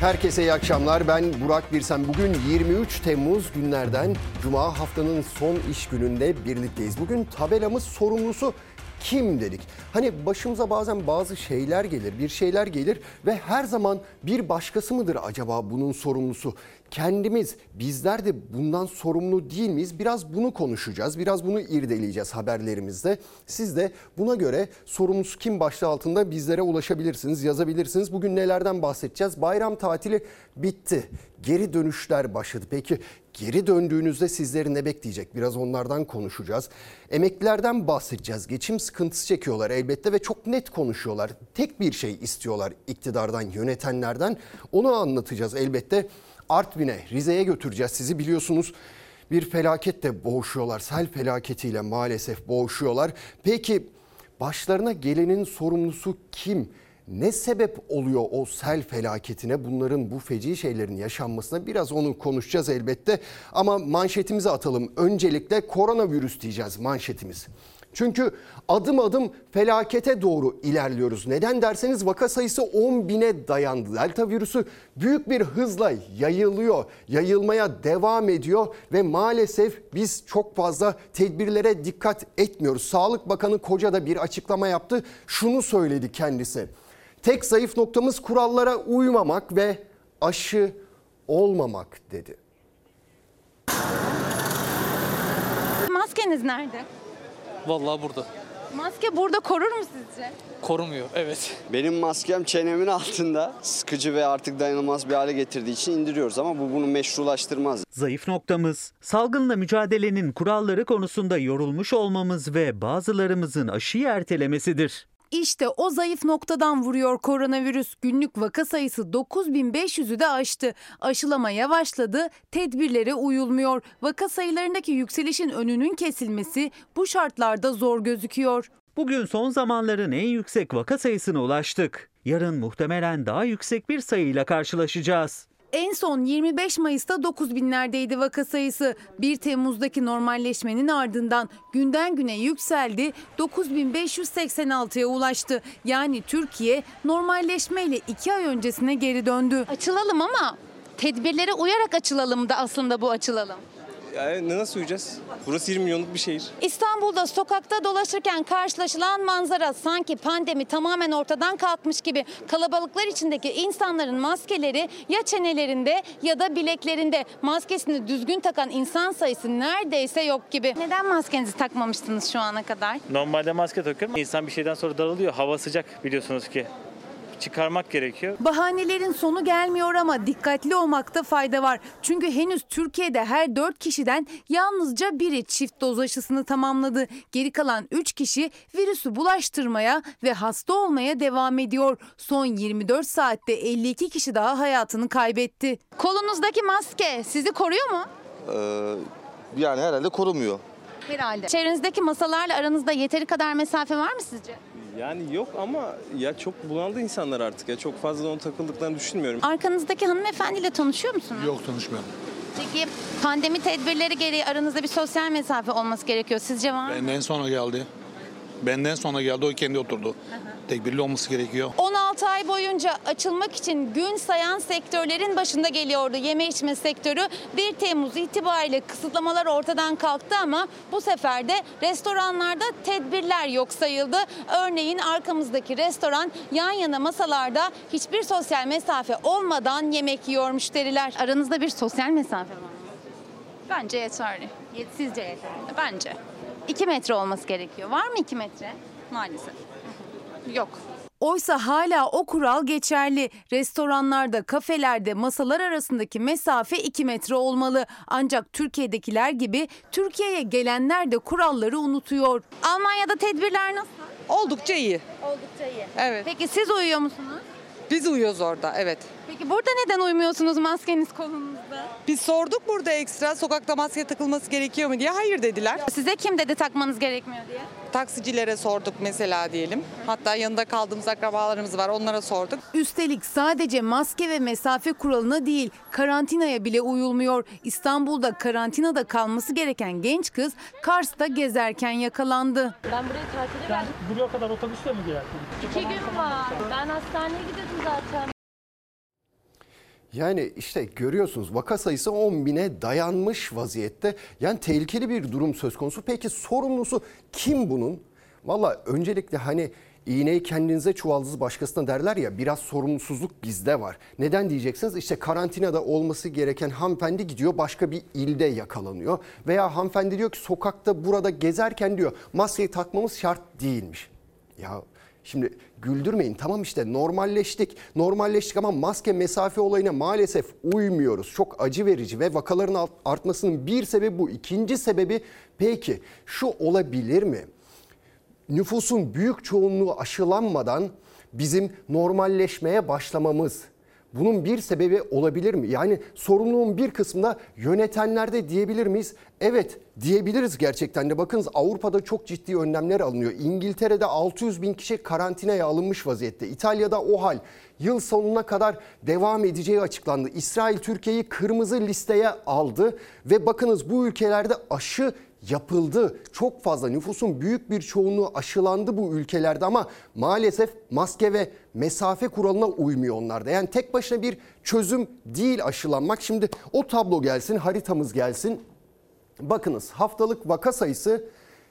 Herkese iyi akşamlar. Ben Burak Birsen. Bugün 23 Temmuz günlerden Cuma haftanın son iş gününde birlikteyiz. Bugün tabelamız sorumlusu kim dedik. Hani başımıza bazen bazı şeyler gelir, bir şeyler gelir ve her zaman bir başkası mıdır acaba bunun sorumlusu? Kendimiz, bizler de bundan sorumlu değil miyiz? Biraz bunu konuşacağız, biraz bunu irdeleyeceğiz haberlerimizde. Siz de buna göre sorumlusu kim başlığı altında bizlere ulaşabilirsiniz, yazabilirsiniz. Bugün nelerden bahsedeceğiz? Bayram tatili bitti. Geri dönüşler başladı. Peki geri döndüğünüzde sizleri ne bekleyecek? Biraz onlardan konuşacağız. Emeklilerden bahsedeceğiz. Geçim sıkıntısı çekiyorlar elbette ve çok net konuşuyorlar. Tek bir şey istiyorlar iktidardan, yönetenlerden. Onu anlatacağız elbette. Artvin'e, Rize'ye götüreceğiz sizi biliyorsunuz. Bir felaketle boğuşuyorlar. Sel felaketiyle maalesef boğuşuyorlar. Peki başlarına gelenin sorumlusu kim? Ne sebep oluyor o sel felaketine bunların bu feci şeylerin yaşanmasına biraz onu konuşacağız elbette. Ama manşetimizi atalım. Öncelikle koronavirüs diyeceğiz manşetimiz. Çünkü adım adım felakete doğru ilerliyoruz. Neden derseniz vaka sayısı 10 bine dayandı. Delta virüsü büyük bir hızla yayılıyor, yayılmaya devam ediyor ve maalesef biz çok fazla tedbirlere dikkat etmiyoruz. Sağlık Bakanı Koca da bir açıklama yaptı. Şunu söyledi kendisi. Tek zayıf noktamız kurallara uymamak ve aşı olmamak dedi. Maskeniz nerede? Vallahi burada. Maske burada korur mu sizce? Korumuyor evet. Benim maskem çenemin altında sıkıcı ve artık dayanılmaz bir hale getirdiği için indiriyoruz ama bu bunu meşrulaştırmaz. Zayıf noktamız, salgınla mücadelenin kuralları konusunda yorulmuş olmamız ve bazılarımızın aşıyı ertelemesidir. İşte o zayıf noktadan vuruyor koronavirüs. Günlük vaka sayısı 9500'ü de aştı. Aşılama yavaşladı, tedbirlere uyulmuyor. Vaka sayılarındaki yükselişin önünün kesilmesi bu şartlarda zor gözüküyor. Bugün son zamanların en yüksek vaka sayısına ulaştık. Yarın muhtemelen daha yüksek bir sayıyla karşılaşacağız. En son 25 Mayıs'ta 9 binlerdeydi vaka sayısı. 1 Temmuz'daki normalleşmenin ardından günden güne yükseldi, 9586'ya ulaştı. Yani Türkiye normalleşmeyle 2 ay öncesine geri döndü. Açılalım ama tedbirlere uyarak açılalım da aslında bu açılalım. Yani nasıl uyuyacağız? Burası 20 milyonluk bir şehir. İstanbul'da sokakta dolaşırken karşılaşılan manzara sanki pandemi tamamen ortadan kalkmış gibi kalabalıklar içindeki insanların maskeleri ya çenelerinde ya da bileklerinde maskesini düzgün takan insan sayısı neredeyse yok gibi. Neden maskenizi takmamıştınız şu ana kadar? Normalde maske takıyorum. İnsan bir şeyden sonra daralıyor. Hava sıcak biliyorsunuz ki. Çıkarmak gerekiyor. Bahanelerin sonu gelmiyor ama dikkatli olmakta fayda var. Çünkü henüz Türkiye'de her 4 kişiden yalnızca biri çift doz aşısını tamamladı. Geri kalan 3 kişi virüsü bulaştırmaya ve hasta olmaya devam ediyor. Son 24 saatte 52 kişi daha hayatını kaybetti. Kolunuzdaki maske sizi koruyor mu? Ee, yani herhalde korumuyor. Herhalde. Çevrenizdeki masalarla aranızda yeteri kadar mesafe var mı sizce? Yani yok ama ya çok bunaldı insanlar artık ya. Çok fazla ona takıldıklarını düşünmüyorum. Arkanızdaki hanımefendiyle tanışıyor musunuz? Yok tanışmıyorum. Peki pandemi tedbirleri gereği aranızda bir sosyal mesafe olması gerekiyor. Sizce var mı? Benden sonra geldi. Benden sonra geldi o kendi oturdu. Tedbirli olması gerekiyor. 16 ay boyunca açılmak için gün sayan sektörlerin başında geliyordu. Yeme içme sektörü 1 Temmuz itibariyle kısıtlamalar ortadan kalktı ama bu sefer de restoranlarda tedbirler yok sayıldı. Örneğin arkamızdaki restoran yan yana masalarda hiçbir sosyal mesafe olmadan yemek yiyor müşteriler. Aranızda bir sosyal mesafe var mı? Bence yeterli. Sizce yeterli. Bence. 2 metre olması gerekiyor. Var mı 2 metre? Maalesef. Yok. Oysa hala o kural geçerli. Restoranlarda, kafelerde masalar arasındaki mesafe 2 metre olmalı. Ancak Türkiye'dekiler gibi Türkiye'ye gelenler de kuralları unutuyor. Almanya'da tedbirler nasıl? Oldukça iyi. Oldukça iyi. Evet. Peki siz uyuyor musunuz? Biz uyuyoruz orada evet. Peki burada neden uymuyorsunuz maskeniz kolunuzda? Biz sorduk burada ekstra sokakta maske takılması gerekiyor mu diye. Hayır dediler. Size kim dedi takmanız gerekmiyor diye? Taksicilere sorduk mesela diyelim. Hatta yanında kaldığımız akrabalarımız var onlara sorduk. Üstelik sadece maske ve mesafe kuralına değil karantinaya bile uyulmuyor. İstanbul'da karantinada kalması gereken genç kız Kars'ta gezerken yakalandı. Ben buraya tatile geldim. Buraya kadar otobüsle mi geldin? İki gün var. Ben hastaneye gidiyordum zaten. Yani işte görüyorsunuz vaka sayısı 10 bine dayanmış vaziyette. Yani tehlikeli bir durum söz konusu. Peki sorumlusu kim bunun? Valla öncelikle hani iğneyi kendinize çuvaldızı başkasına derler ya biraz sorumsuzluk bizde var. Neden diyeceksiniz? İşte karantinada olması gereken hanımefendi gidiyor başka bir ilde yakalanıyor. Veya hanımefendi diyor ki sokakta burada gezerken diyor maskeyi takmamız şart değilmiş. Ya Şimdi güldürmeyin tamam işte normalleştik. Normalleştik ama maske mesafe olayına maalesef uymuyoruz. Çok acı verici ve vakaların artmasının bir sebebi bu. İkinci sebebi peki şu olabilir mi? Nüfusun büyük çoğunluğu aşılanmadan bizim normalleşmeye başlamamız bunun bir sebebi olabilir mi? Yani sorumluluğun bir kısmında yönetenlerde diyebilir miyiz? Evet diyebiliriz gerçekten de. Bakınız Avrupa'da çok ciddi önlemler alınıyor. İngiltere'de 600 bin kişi karantinaya alınmış vaziyette. İtalya'da o hal yıl sonuna kadar devam edeceği açıklandı. İsrail Türkiye'yi kırmızı listeye aldı ve bakınız bu ülkelerde aşı yapıldı. Çok fazla nüfusun büyük bir çoğunluğu aşılandı bu ülkelerde ama maalesef maske ve mesafe kuralına uymuyor onlarda. Yani tek başına bir çözüm değil aşılanmak. Şimdi o tablo gelsin, haritamız gelsin. Bakınız haftalık vaka sayısı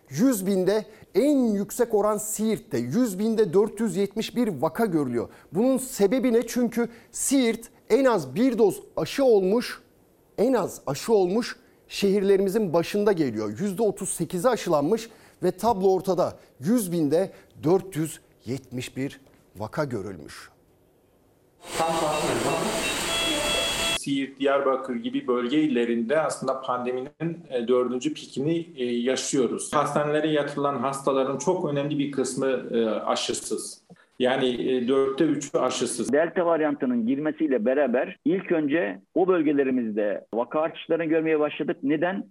100 binde en yüksek oran Siirt'te 100 binde 471 vaka görülüyor. Bunun sebebi ne? Çünkü Siirt en az bir doz aşı olmuş, en az aşı olmuş şehirlerimizin başında geliyor. %38'i aşılanmış ve tablo ortada. 100 binde 471 vaka görülmüş. Siirt, Diyarbakır gibi bölge illerinde aslında pandeminin e, dördüncü pikini e, yaşıyoruz. Hastanelere yatırılan hastaların çok önemli bir kısmı e, aşısız. Yani dörtte üçü aşısız. Delta varyantının girmesiyle beraber ilk önce o bölgelerimizde vaka artışlarını görmeye başladık. Neden?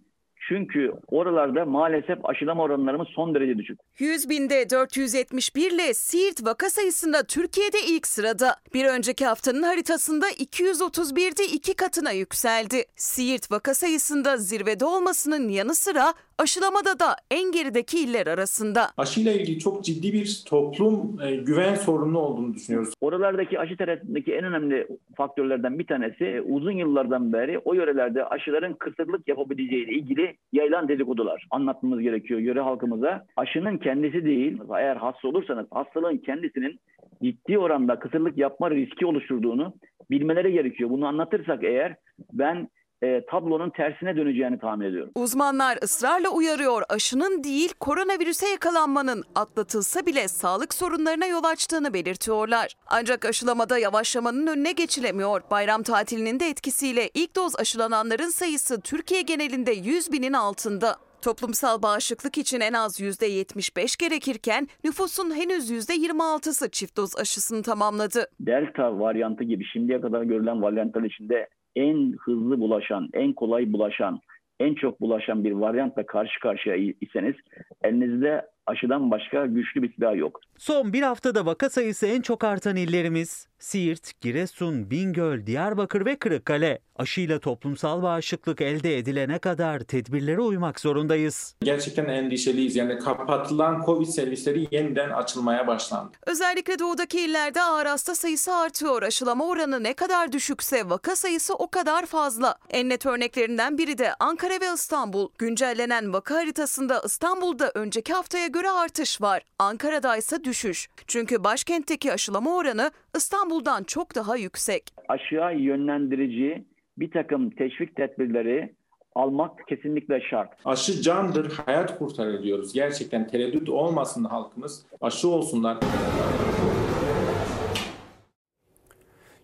Çünkü oralarda maalesef aşılama oranlarımız son derece düşük. 100 binde 471 ile Siirt vaka sayısında Türkiye'de ilk sırada. Bir önceki haftanın haritasında 231'de iki katına yükseldi. Siirt vaka sayısında zirvede olmasının yanı sıra aşılamada da en gerideki iller arasında. Aşıyla ilgili çok ciddi bir toplum e, güven sorunu olduğunu düşünüyoruz. Oralardaki aşı tarafındaki en önemli faktörlerden bir tanesi uzun yıllardan beri o yörelerde aşıların kısırlık yapabileceğiyle ilgili yayılan dedikodular. Anlatmamız gerekiyor yöre halkımıza. Aşının kendisi değil, eğer hasta olursanız hastalığın kendisinin ciddi oranda kısırlık yapma riski oluşturduğunu bilmeleri gerekiyor. Bunu anlatırsak eğer ben e, tablonun tersine döneceğini tahmin ediyorum. Uzmanlar ısrarla uyarıyor aşının değil koronavirüse yakalanmanın atlatılsa bile sağlık sorunlarına yol açtığını belirtiyorlar. Ancak aşılamada yavaşlamanın önüne geçilemiyor. Bayram tatilinin de etkisiyle ilk doz aşılananların sayısı Türkiye genelinde 100 binin altında. Toplumsal bağışıklık için en az %75 gerekirken nüfusun henüz %26'sı çift doz aşısını tamamladı. Delta varyantı gibi şimdiye kadar görülen varyantlar içinde en hızlı bulaşan, en kolay bulaşan, en çok bulaşan bir varyantla karşı karşıya iseniz elinizde aşıdan başka güçlü bir silah yok. Son bir haftada vaka sayısı en çok artan illerimiz Siirt, Giresun, Bingöl, Diyarbakır ve Kırıkkale. Aşıyla toplumsal bağışıklık elde edilene kadar tedbirlere uymak zorundayız. Gerçekten endişeliyiz. Yani kapatılan Covid servisleri yeniden açılmaya başlandı. Özellikle doğudaki illerde ağır hasta sayısı artıyor. Aşılama oranı ne kadar düşükse vaka sayısı o kadar fazla. En net örneklerinden biri de Ankara ve İstanbul. Güncellenen vaka haritasında İstanbul'da önceki haftaya göre artış var. Ankara'da ise düşüş. Çünkü başkentteki aşılama oranı İstanbul'dan çok daha yüksek. Aşıya yönlendirici bir takım teşvik tedbirleri almak kesinlikle şart. Aşı candır, hayat kurtarır diyoruz. Gerçekten tereddüt olmasın halkımız. Aşı olsunlar.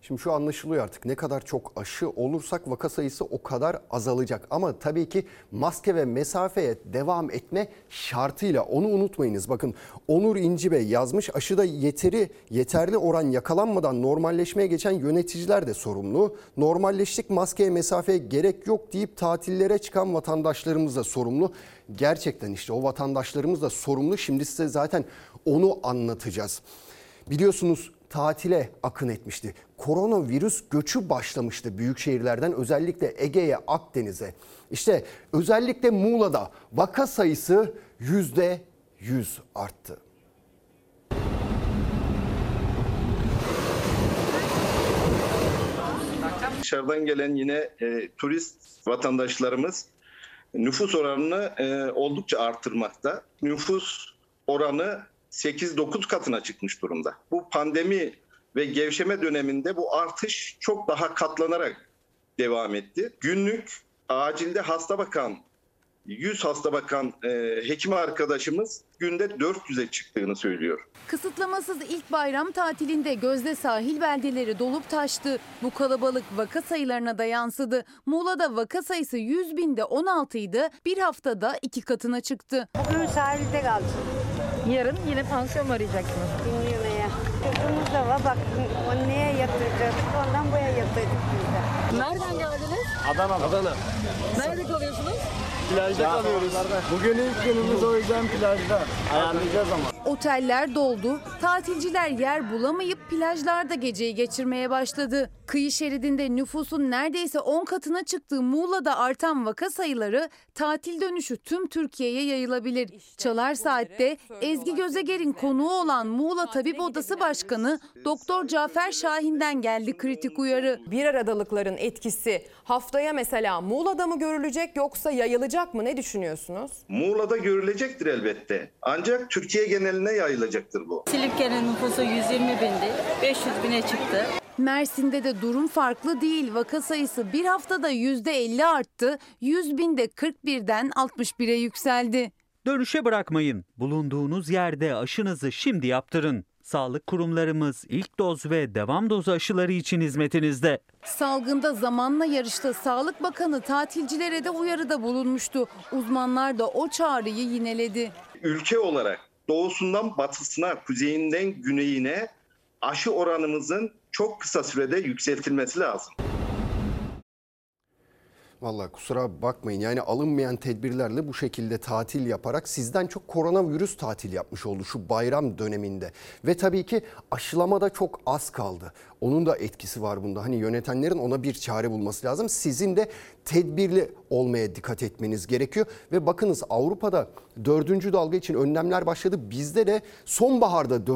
Şimdi şu anlaşılıyor artık ne kadar çok aşı olursak vaka sayısı o kadar azalacak. Ama tabii ki maske ve mesafeye devam etme şartıyla onu unutmayınız. Bakın Onur İnci Bey yazmış aşıda yeteri yeterli oran yakalanmadan normalleşmeye geçen yöneticiler de sorumlu. Normalleştik maskeye mesafeye gerek yok deyip tatillere çıkan vatandaşlarımız da sorumlu. Gerçekten işte o vatandaşlarımız da sorumlu. Şimdi size zaten onu anlatacağız. Biliyorsunuz tatile akın etmişti. Koronavirüs göçü başlamıştı büyük şehirlerden özellikle Ege'ye, Akdeniz'e. İşte özellikle Muğla'da vaka sayısı yüzde yüz arttı. Dışarıdan gelen yine e, turist vatandaşlarımız nüfus oranını e, oldukça artırmakta. Nüfus oranı 8-9 katına çıkmış durumda. Bu pandemi ve gevşeme döneminde bu artış çok daha katlanarak devam etti. Günlük acilde hasta bakan 100 hasta bakan e, hekim arkadaşımız günde 400'e çıktığını söylüyor. Kısıtlamasız ilk bayram tatilinde gözde sahil beldeleri dolup taştı. Bu kalabalık vaka sayılarına da yansıdı. Muğla'da vaka sayısı 100 binde 16 idi. Bir haftada iki katına çıktı. Bugün sahilde kaldık. Yarın yine pansiyon mu arayacaksınız? Bilmiyorum ya. Çocuğumuz da var. Bak o neye yatıracaktık ondan buraya yatırdık biz de. Nereden geldiniz? Adana. Adana. Nerede kalıyorsunuz? Plajda kalıyoruz. Bugün ilk günümüz o yüzden plajda. Ayarlayacağız ama. Oteller doldu. Tatilciler yer bulamayıp plajlarda geceyi geçirmeye başladı. Kıyı şeridinde nüfusun neredeyse 10 katına çıktığı Muğla'da artan vaka sayıları tatil dönüşü tüm Türkiye'ye yayılabilir. Çalar Saat'te Ezgi Gözeger'in konuğu olan Muğla Tabip Odası Başkanı Doktor Cafer Şahin'den geldi kritik uyarı. Bir aradalıkların etkisi haftaya mesela Muğla'da mı görülecek yoksa yayılacak mı? Ne düşünüyorsunuz? Muğla'da görülecektir elbette. Ancak Türkiye geneline yayılacaktır bu. Silifke'nin nüfusu 120 bindi. 500 bine çıktı. Mersin'de de durum farklı değil. Vaka sayısı bir haftada %50 arttı. 100 binde 41'den 61'e yükseldi. Dönüşe bırakmayın. Bulunduğunuz yerde aşınızı şimdi yaptırın. Sağlık kurumlarımız ilk doz ve devam dozu aşıları için hizmetinizde. Salgında zamanla yarışta Sağlık Bakanı tatilcilere de uyarıda bulunmuştu. Uzmanlar da o çağrıyı yineledi. Ülke olarak doğusundan batısına, kuzeyinden güneyine aşı oranımızın çok kısa sürede yükseltilmesi lazım. Vallahi kusura bakmayın yani alınmayan tedbirlerle bu şekilde tatil yaparak sizden çok koronavirüs tatil yapmış oldu şu bayram döneminde. Ve tabii ki aşılama da çok az kaldı. Onun da etkisi var bunda. Hani yönetenlerin ona bir çare bulması lazım. Sizin de tedbirli olmaya dikkat etmeniz gerekiyor. Ve bakınız Avrupa'da dördüncü dalga için önlemler başladı. Bizde de sonbaharda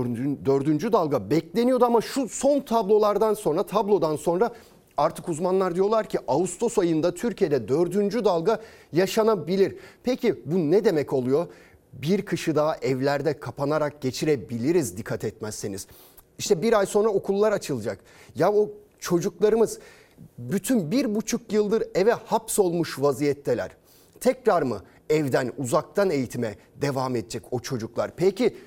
dördüncü dalga bekleniyordu ama şu son tablolardan sonra tablodan sonra Artık uzmanlar diyorlar ki Ağustos ayında Türkiye'de dördüncü dalga yaşanabilir. Peki bu ne demek oluyor? Bir kışı daha evlerde kapanarak geçirebiliriz dikkat etmezseniz. İşte bir ay sonra okullar açılacak. Ya o çocuklarımız bütün bir buçuk yıldır eve hapsolmuş vaziyetteler. Tekrar mı evden uzaktan eğitime devam edecek o çocuklar? Peki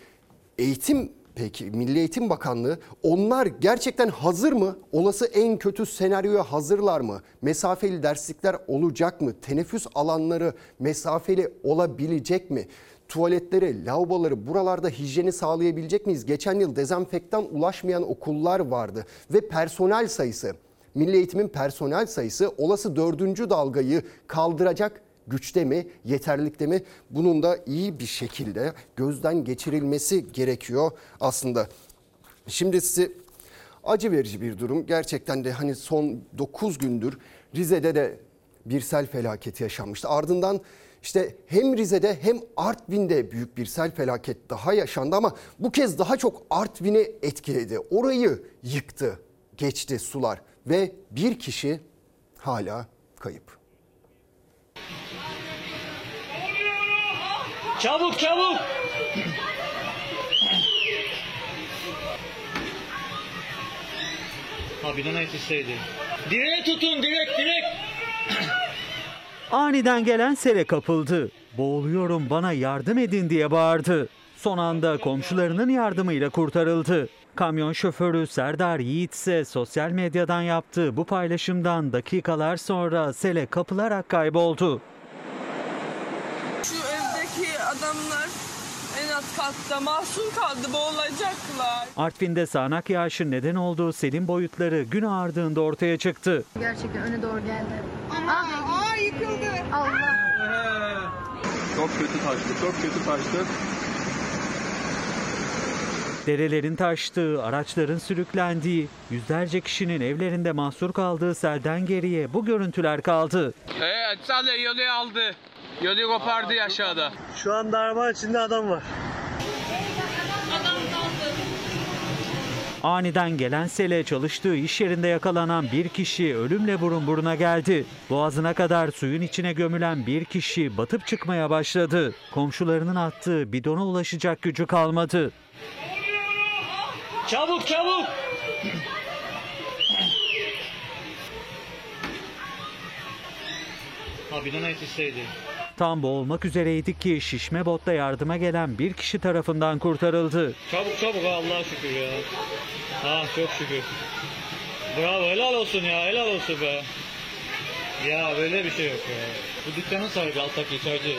eğitim Peki Milli Eğitim Bakanlığı onlar gerçekten hazır mı? Olası en kötü senaryoya hazırlar mı? Mesafeli derslikler olacak mı? Teneffüs alanları mesafeli olabilecek mi? Tuvaletleri, lavaboları buralarda hijyeni sağlayabilecek miyiz? Geçen yıl dezenfektan ulaşmayan okullar vardı ve personel sayısı Milli Eğitim'in personel sayısı olası dördüncü dalgayı kaldıracak güçte mi, yeterlikte mi? Bunun da iyi bir şekilde gözden geçirilmesi gerekiyor aslında. Şimdi size acı verici bir durum. Gerçekten de hani son 9 gündür Rize'de de bir sel felaketi yaşanmıştı. Ardından işte hem Rize'de hem Artvin'de büyük bir sel felaket daha yaşandı ama bu kez daha çok Artvin'i etkiledi. Orayı yıktı, geçti sular ve bir kişi hala kayıp. Çabuk çabuk. Ha de yetişseydi. Direğe tutun direk direk. Aniden gelen sele kapıldı. Boğuluyorum bana yardım edin diye bağırdı. Son anda komşularının yardımıyla kurtarıldı. Kamyon şoförü Serdar Yiğit ise sosyal medyadan yaptığı bu paylaşımdan dakikalar sonra sele kapılarak kayboldu. Şu evdeki adamlar en alt katta mahsur kaldı boğulacaklar. Artvin'de sağanak yağışın neden olduğu selin boyutları gün ağardığında ortaya çıktı. Gerçekten öne doğru geldi. Aa, aa yıkıldı. Allah. Çok kötü taştı, çok kötü taştı. Derelerin taştığı, araçların sürüklendiği, yüzlerce kişinin evlerinde mahsur kaldığı selden geriye bu görüntüler kaldı. Evet sadece yolu aldı. Yolu kopardı aşağıda. Şu anda araba içinde adam var. Aniden gelen sele çalıştığı iş yerinde yakalanan bir kişi ölümle burun buruna geldi. Boğazına kadar suyun içine gömülen bir kişi batıp çıkmaya başladı. Komşularının attığı bidona ulaşacak gücü kalmadı. Çabuk çabuk. Ha bidona yetişseydi. Tam boğulmak üzereydik ki şişme botta yardıma gelen bir kişi tarafından kurtarıldı. Çabuk çabuk ha Allah'a şükür ya. Ha çok şükür. Bravo helal olsun ya helal olsun be. Ya böyle bir şey yok ya. Bu dükkanın sahibi alttaki çaycı.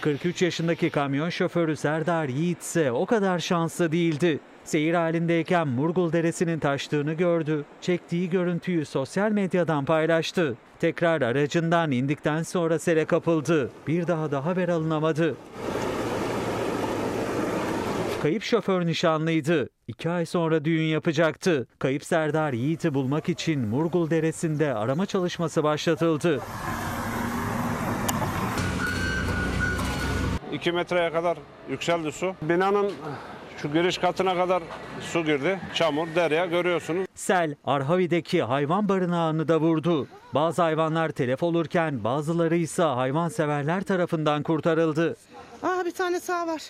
43 yaşındaki kamyon şoförü Serdar Yiğit ise o kadar şanslı değildi. Seyir halindeyken Murgul Deresi'nin taştığını gördü. Çektiği görüntüyü sosyal medyadan paylaştı. Tekrar aracından indikten sonra sele kapıldı. Bir daha da haber alınamadı. Kayıp şoför nişanlıydı. İki ay sonra düğün yapacaktı. Kayıp Serdar Yiğit'i bulmak için Murgul Deresi'nde arama çalışması başlatıldı. 2 metreye kadar yükseldi su. Binanın şu giriş katına kadar su girdi. Çamur, derya görüyorsunuz. Sel, Arhavi'deki hayvan barınağını da vurdu. Bazı hayvanlar telef olurken bazıları ise hayvanseverler tarafından kurtarıldı. Aa bir tane sağ var.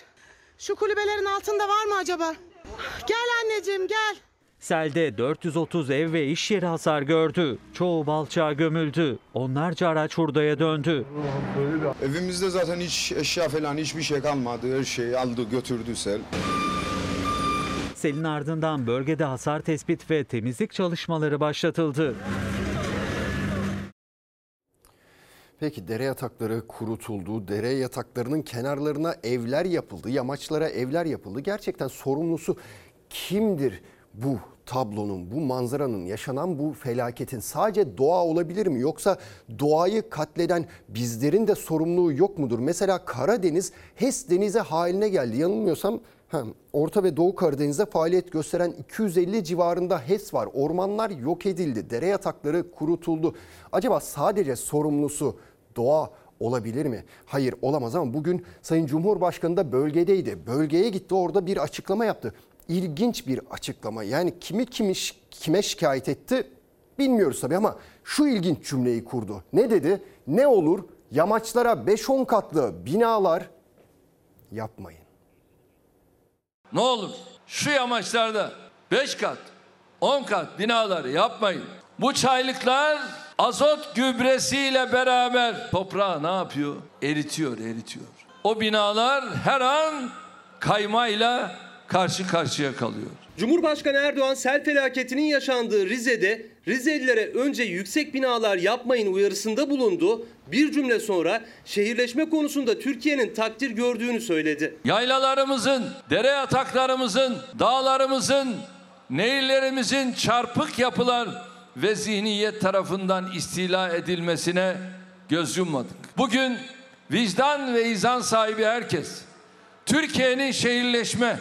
Şu kulübelerin altında var mı acaba? Gel anneciğim gel. Selde 430 ev ve iş yeri hasar gördü. Çoğu balçağa gömüldü. Onlarca araç hurdaya döndü. Evimizde zaten hiç eşya falan hiçbir şey kalmadı. Her şeyi aldı götürdü sel. Selin ardından bölgede hasar tespit ve temizlik çalışmaları başlatıldı. Peki dere yatakları kurutuldu, dere yataklarının kenarlarına evler yapıldı, yamaçlara evler yapıldı. Gerçekten sorumlusu kimdir bu tablonun, bu manzaranın, yaşanan bu felaketin? Sadece doğa olabilir mi? Yoksa doğayı katleden bizlerin de sorumluluğu yok mudur? Mesela Karadeniz HES denize haline geldi. Yanılmıyorsam Orta ve Doğu Karadeniz'de faaliyet gösteren 250 civarında HES var. Ormanlar yok edildi, dere yatakları kurutuldu. Acaba sadece sorumlusu doğa olabilir mi? Hayır olamaz ama bugün Sayın Cumhurbaşkanı da bölgedeydi. Bölgeye gitti orada bir açıklama yaptı. İlginç bir açıklama. Yani kimi kimi kime şikayet etti bilmiyoruz tabii ama şu ilginç cümleyi kurdu. Ne dedi? Ne olur yamaçlara 5-10 katlı binalar yapmayın. Ne olur şu yamaçlarda 5 kat, 10 kat binaları yapmayın. Bu çaylıklar azot gübresiyle beraber toprağı ne yapıyor? Eritiyor, eritiyor. O binalar her an kaymayla karşı karşıya kalıyor. Cumhurbaşkanı Erdoğan sel felaketinin yaşandığı Rize'de Rizelilere önce yüksek binalar yapmayın uyarısında bulundu. Bir cümle sonra şehirleşme konusunda Türkiye'nin takdir gördüğünü söyledi. Yaylalarımızın, dere yataklarımızın, dağlarımızın, nehirlerimizin çarpık yapılar ve zihniyet tarafından istila edilmesine göz yummadık. Bugün vicdan ve izan sahibi herkes Türkiye'nin şehirleşme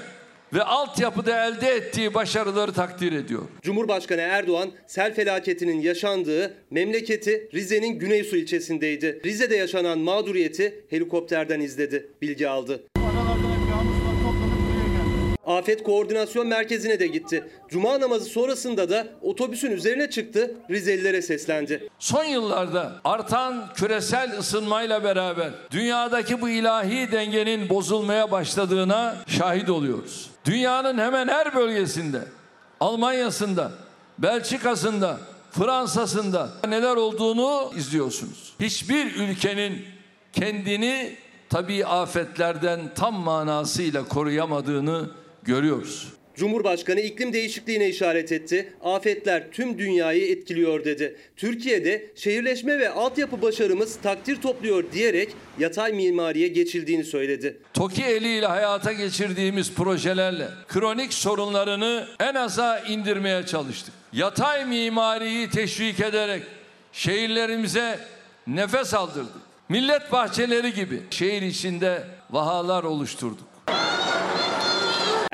ve altyapıda elde ettiği başarıları takdir ediyor. Cumhurbaşkanı Erdoğan sel felaketinin yaşandığı memleketi Rize'nin Güneysu ilçesindeydi. Rize'de yaşanan mağduriyeti helikopterden izledi, bilgi aldı. Afet Koordinasyon Merkezi'ne de gitti. Cuma namazı sonrasında da otobüsün üzerine çıktı, Rizelilere seslendi. Son yıllarda artan küresel ısınmayla beraber dünyadaki bu ilahi dengenin bozulmaya başladığına şahit oluyoruz. Dünyanın hemen her bölgesinde, Almanya'sında, Belçika'sında, Fransa'sında neler olduğunu izliyorsunuz. Hiçbir ülkenin kendini tabii afetlerden tam manasıyla koruyamadığını görüyoruz. Cumhurbaşkanı iklim değişikliğine işaret etti. Afetler tüm dünyayı etkiliyor dedi. Türkiye'de şehirleşme ve altyapı başarımız takdir topluyor diyerek yatay mimariye geçildiğini söyledi. TOKİ eliyle hayata geçirdiğimiz projelerle kronik sorunlarını en aza indirmeye çalıştık. Yatay mimariyi teşvik ederek şehirlerimize nefes aldırdık. Millet bahçeleri gibi şehir içinde vahalar oluşturduk.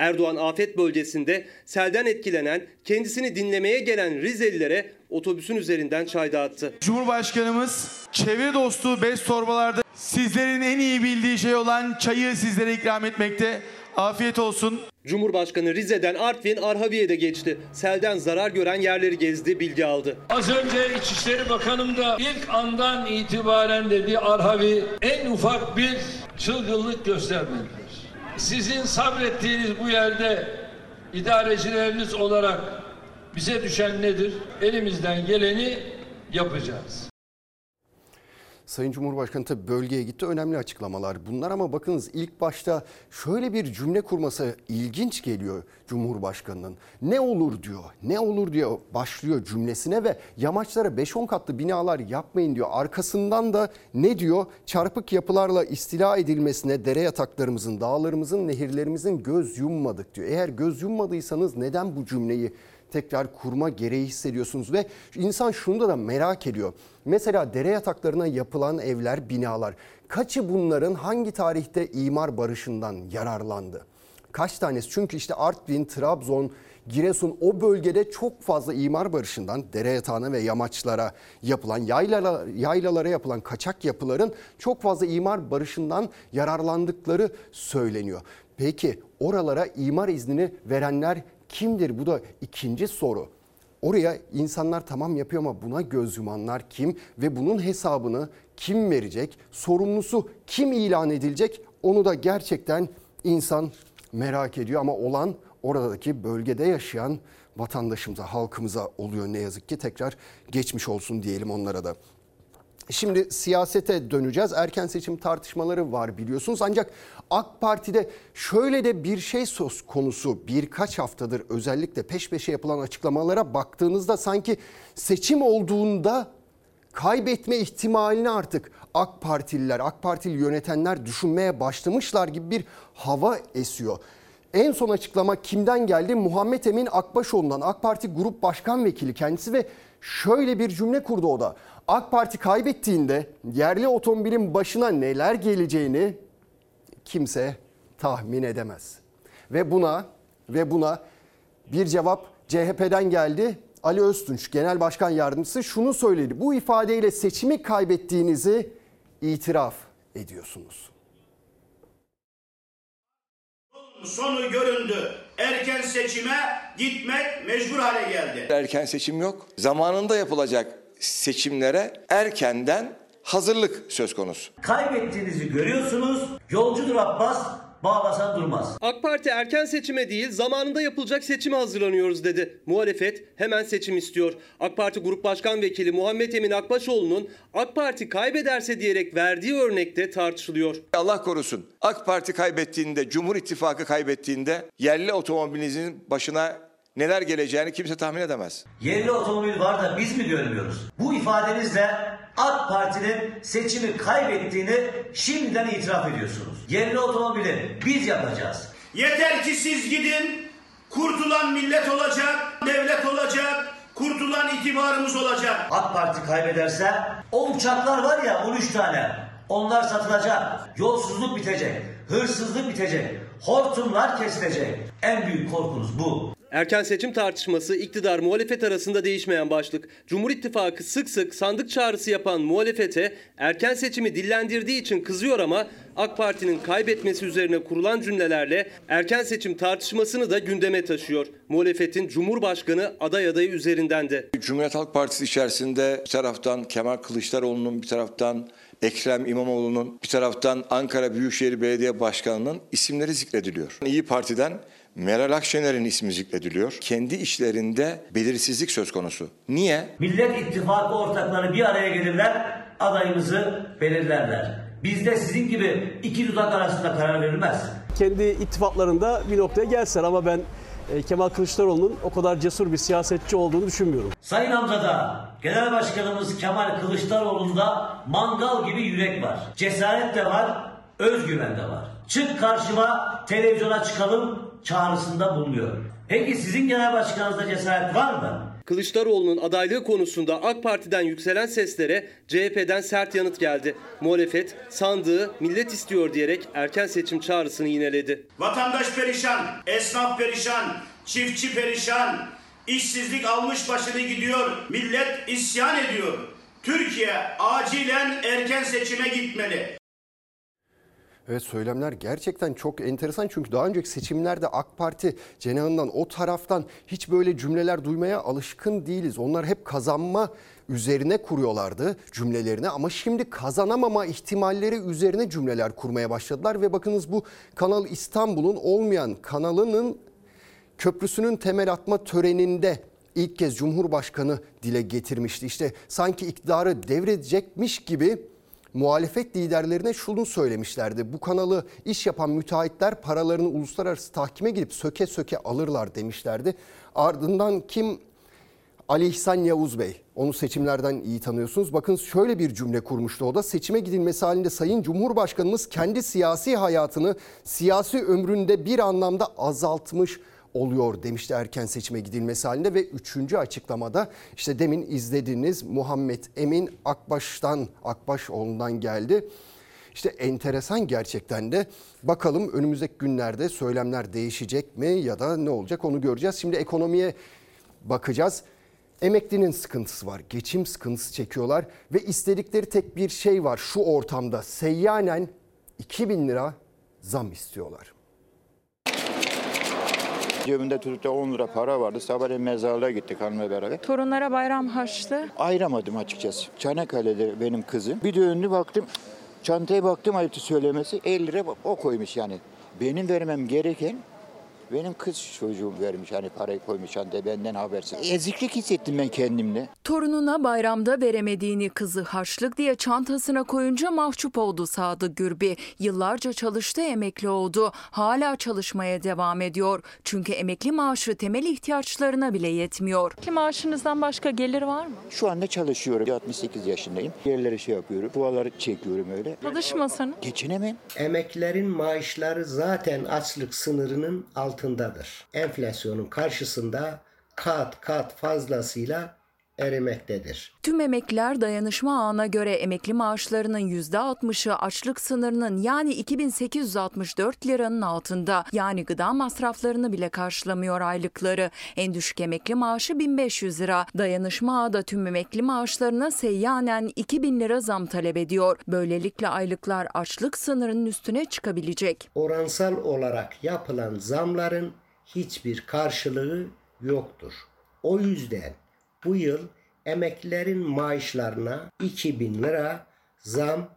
Erdoğan afet bölgesinde selden etkilenen, kendisini dinlemeye gelen Rizelilere otobüsün üzerinden çay dağıttı. Cumhurbaşkanımız çevre dostu bez torbalarda sizlerin en iyi bildiği şey olan çayı sizlere ikram etmekte. Afiyet olsun. Cumhurbaşkanı Rize'den Artvin Arhavi'ye de geçti. Selden zarar gören yerleri gezdi, bilgi aldı. Az önce İçişleri Bakanım da ilk andan itibaren dedi Arhavi en ufak bir çılgınlık göstermediler. Sizin sabrettiğiniz bu yerde idarecileriniz olarak bize düşen nedir? Elimizden geleni yapacağız. Sayın Cumhurbaşkanı tabii bölgeye gitti önemli açıklamalar bunlar ama bakınız ilk başta şöyle bir cümle kurması ilginç geliyor Cumhurbaşkanı'nın. Ne olur diyor, ne olur diyor başlıyor cümlesine ve yamaçlara 5-10 katlı binalar yapmayın diyor. Arkasından da ne diyor? Çarpık yapılarla istila edilmesine dere yataklarımızın, dağlarımızın, nehirlerimizin göz yummadık diyor. Eğer göz yummadıysanız neden bu cümleyi tekrar kurma gereği hissediyorsunuz ve insan şunu da merak ediyor. Mesela dere yataklarına yapılan evler, binalar kaçı bunların hangi tarihte imar barışından yararlandı? Kaç tanesi? Çünkü işte Artvin, Trabzon, Giresun o bölgede çok fazla imar barışından dere yatağına ve yamaçlara yapılan yaylalara, yaylalara yapılan kaçak yapıların çok fazla imar barışından yararlandıkları söyleniyor. Peki oralara imar iznini verenler kimdir? Bu da ikinci soru. Oraya insanlar tamam yapıyor ama buna göz yumanlar kim ve bunun hesabını kim verecek? Sorumlusu kim ilan edilecek? Onu da gerçekten insan merak ediyor ama olan oradaki bölgede yaşayan vatandaşımıza, halkımıza oluyor ne yazık ki. Tekrar geçmiş olsun diyelim onlara da. Şimdi siyasete döneceğiz. Erken seçim tartışmaları var biliyorsunuz. Ancak AK Parti'de şöyle de bir şey söz konusu birkaç haftadır özellikle peş peşe yapılan açıklamalara baktığınızda sanki seçim olduğunda kaybetme ihtimalini artık AK Partililer, AK Partili yönetenler düşünmeye başlamışlar gibi bir hava esiyor. En son açıklama kimden geldi? Muhammed Emin Akbaşoğlu'ndan AK Parti Grup Başkan Vekili kendisi ve şöyle bir cümle kurdu o da. AK Parti kaybettiğinde yerli otomobilin başına neler geleceğini kimse tahmin edemez. Ve buna ve buna bir cevap CHP'den geldi. Ali Öztunç Genel Başkan Yardımcısı şunu söyledi. Bu ifadeyle seçimi kaybettiğinizi itiraf ediyorsunuz. Sonu göründü. Erken seçime gitmek mecbur hale geldi. Erken seçim yok. Zamanında yapılacak seçimlere erkenden hazırlık söz konusu. Kaybettiğinizi görüyorsunuz. Yolcudur Abbas, bağlasan durmaz. AK Parti erken seçime değil zamanında yapılacak seçime hazırlanıyoruz dedi. Muhalefet hemen seçim istiyor. AK Parti Grup Başkan Vekili Muhammed Emin Akbaşoğlu'nun AK Parti kaybederse diyerek verdiği örnekte tartışılıyor. Allah korusun. AK Parti kaybettiğinde, Cumhur İttifakı kaybettiğinde yerli otomobilinizin başına neler geleceğini kimse tahmin edemez. Yerli otomobil var da biz mi görmüyoruz? Bu ifadenizle AK Parti'nin seçimi kaybettiğini şimdiden itiraf ediyorsunuz. Yerli otomobili biz yapacağız. Yeter ki siz gidin. Kurtulan millet olacak, devlet olacak, kurtulan itibarımız olacak. AK Parti kaybederse o uçaklar var ya 13 tane. Onlar satılacak. Yolsuzluk bitecek. Hırsızlık bitecek. Hortumlar kesilecek. En büyük korkunuz bu. Erken seçim tartışması iktidar muhalefet arasında değişmeyen başlık. Cumhur İttifakı sık sık sandık çağrısı yapan muhalefete erken seçimi dillendirdiği için kızıyor ama AK Parti'nin kaybetmesi üzerine kurulan cümlelerle erken seçim tartışmasını da gündeme taşıyor. Muhalefetin Cumhurbaşkanı aday adayı üzerinden de. Cumhuriyet Halk Partisi içerisinde bir taraftan Kemal Kılıçdaroğlu'nun bir taraftan Ekrem İmamoğlu'nun bir taraftan Ankara Büyükşehir Belediye Başkanı'nın isimleri zikrediliyor. İyi Parti'den Meral Akşener'in ismi zikrediliyor. Kendi işlerinde belirsizlik söz konusu. Niye? Millet İttifakı ortakları bir araya gelirler, adayımızı belirlerler. Bizde sizin gibi iki dudak arasında karar verilmez. Kendi ittifaklarında bir noktaya gelsen ama ben e, Kemal Kılıçdaroğlu'nun o kadar cesur bir siyasetçi olduğunu düşünmüyorum. Sayın Hamza'da Genel Başkanımız Kemal Kılıçdaroğlu'nda mangal gibi yürek var. Cesaret de var, özgüven de var. Çık karşıma, televizyona çıkalım çağrısında bulunuyor. Peki sizin genel başkanınızda cesaret var mı? Kılıçdaroğlu'nun adaylığı konusunda AK Parti'den yükselen seslere CHP'den sert yanıt geldi. Muhalefet sandığı millet istiyor diyerek erken seçim çağrısını yineledi. Vatandaş perişan, esnaf perişan, çiftçi perişan, işsizlik almış başını gidiyor, millet isyan ediyor. Türkiye acilen erken seçime gitmeli. Evet söylemler gerçekten çok enteresan çünkü daha önceki seçimlerde AK Parti cenahından o taraftan hiç böyle cümleler duymaya alışkın değiliz. Onlar hep kazanma üzerine kuruyorlardı cümlelerini ama şimdi kazanamama ihtimalleri üzerine cümleler kurmaya başladılar ve bakınız bu Kanal İstanbul'un olmayan kanalının köprüsünün temel atma töreninde ilk kez Cumhurbaşkanı dile getirmişti. İşte sanki iktidarı devredecekmiş gibi muhalefet liderlerine şunu söylemişlerdi. Bu kanalı iş yapan müteahhitler paralarını uluslararası tahkime gidip söke söke alırlar demişlerdi. Ardından kim Ali İhsan Yavuz Bey. Onu seçimlerden iyi tanıyorsunuz. Bakın şöyle bir cümle kurmuştu o da. Seçime gidilmesi halinde Sayın Cumhurbaşkanımız kendi siyasi hayatını siyasi ömründe bir anlamda azaltmış oluyor demişti erken seçime gidilmesi halinde ve üçüncü açıklamada işte demin izlediğiniz Muhammed Emin Akbaş'tan Akbaşoğlu'ndan geldi. İşte enteresan gerçekten de bakalım önümüzdeki günlerde söylemler değişecek mi ya da ne olacak onu göreceğiz. Şimdi ekonomiye bakacağız. Emeklinin sıkıntısı var, geçim sıkıntısı çekiyorlar ve istedikleri tek bir şey var şu ortamda. Seyyanen 2000 lira zam istiyorlar. Cebimde tutup 10 lira para vardı. Sabahleyin mezarlığa gittik hanımla beraber. Torunlara bayram harçlı. Ayıramadım açıkçası. Çanakkale'de benim kızım. Bir de önlü baktım. Çantaya baktım ayıptı söylemesi. 50 lira o koymuş yani. Benim vermem gereken benim kız çocuğum vermiş hani parayı koymuş çantaya benden habersiz. Eziklik hissettim ben kendimle. Torununa bayramda veremediğini kızı harçlık diye çantasına koyunca mahcup oldu Sadık Gürbi. Yıllarca çalıştı emekli oldu. Hala çalışmaya devam ediyor. Çünkü emekli maaşı temel ihtiyaçlarına bile yetmiyor. Ki maaşınızdan başka gelir var mı? Şu anda çalışıyorum. 68 yaşındayım. Yerlere şey yapıyorum. Duaları çekiyorum öyle. Çalışmasanız. Geçinemem. Emeklilerin maaşları zaten açlık sınırının altındadır. Enflasyonun karşısında kat kat fazlasıyla erimektedir. Tüm emekliler dayanışma ağına göre emekli maaşlarının %60'ı açlık sınırının yani 2864 liranın altında. Yani gıda masraflarını bile karşılamıyor aylıkları. En düşük emekli maaşı 1500 lira. Dayanışma ağı da tüm emekli maaşlarına seyyanen 2000 lira zam talep ediyor. Böylelikle aylıklar açlık sınırının üstüne çıkabilecek. Oransal olarak yapılan zamların hiçbir karşılığı yoktur. O yüzden bu yıl emeklilerin maaşlarına 2000 lira zam